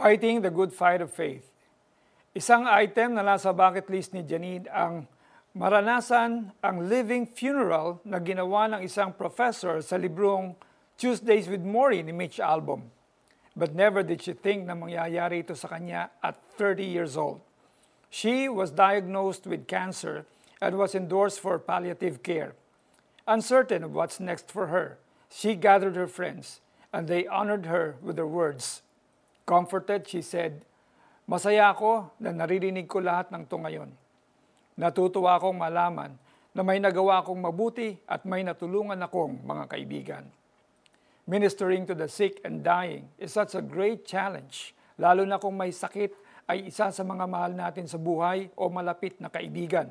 Fighting the Good Fight of Faith. Isang item na nasa bucket list ni Janine ang maranasan ang living funeral na ginawa ng isang professor sa librong Tuesdays with Maury ni Mitch Albom. But never did she think na mangyayari ito sa kanya at 30 years old. She was diagnosed with cancer and was endorsed for palliative care. Uncertain of what's next for her, she gathered her friends and they honored her with their words. Comforted, she said, Masaya ako na naririnig ko lahat ng to ngayon. Natutuwa akong malaman na may nagawa akong mabuti at may natulungan akong mga kaibigan. Ministering to the sick and dying is such a great challenge, lalo na kung may sakit ay isa sa mga mahal natin sa buhay o malapit na kaibigan.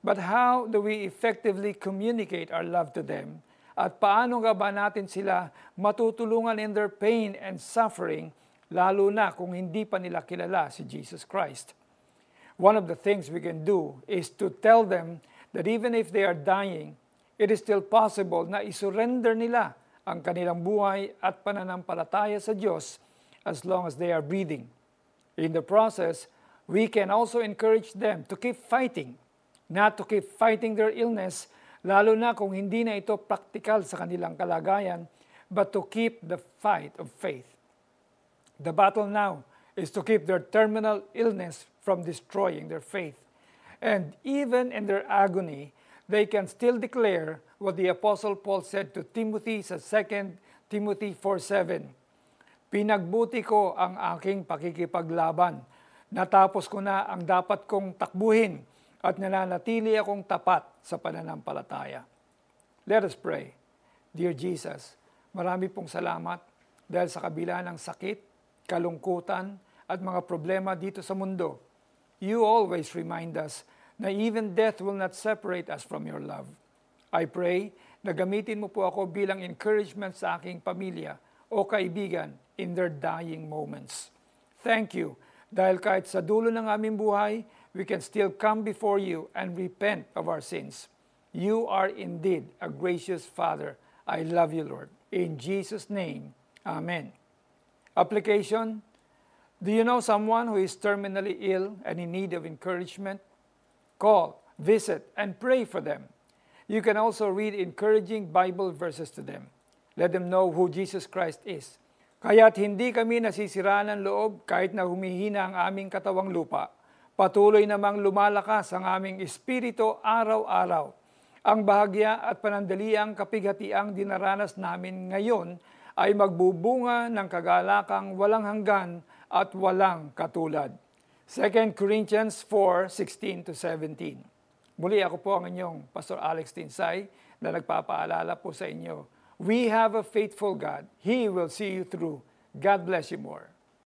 But how do we effectively communicate our love to them at paano nga ba natin sila matutulungan in their pain and suffering, lalo na kung hindi pa nila kilala si Jesus Christ? One of the things we can do is to tell them that even if they are dying, it is still possible na isurrender nila ang kanilang buhay at pananampalataya sa Diyos as long as they are breathing. In the process, we can also encourage them to keep fighting, not to keep fighting their illness, lalo na kung hindi na ito praktikal sa kanilang kalagayan, but to keep the fight of faith. The battle now is to keep their terminal illness from destroying their faith. And even in their agony, they can still declare what the Apostle Paul said to Timothy sa 2 Timothy 4.7. Pinagbuti ko ang aking pakikipaglaban. Natapos ko na ang dapat kong takbuhin at nananatili akong tapat sa pananampalataya. Let us pray. Dear Jesus, marami pong salamat dahil sa kabila ng sakit, kalungkutan at mga problema dito sa mundo, you always remind us na even death will not separate us from your love. I pray na gamitin mo po ako bilang encouragement sa aking pamilya o kaibigan in their dying moments. Thank you dahil kahit sa dulo ng aming buhay, we can still come before you and repent of our sins. You are indeed a gracious Father. I love you, Lord. In Jesus' name, Amen. Application Do you know someone who is terminally ill and in need of encouragement? Call, visit, and pray for them. You can also read encouraging Bible verses to them. Let them know who Jesus Christ is. Kaya't hindi kami nasisira ng loob kahit na humihina ang aming katawang lupa. Patuloy namang lumalakas ang aming espiritu araw-araw. Ang bahagya at panandaliang kapighatiang dinaranas namin ngayon ay magbubunga ng kagalakang walang hanggan at walang katulad. 2 Corinthians 4:16 to 17. Muli ako po ang inyong Pastor Alex Tinsay na nagpapaalala po sa inyo. We have a faithful God. He will see you through. God bless you more.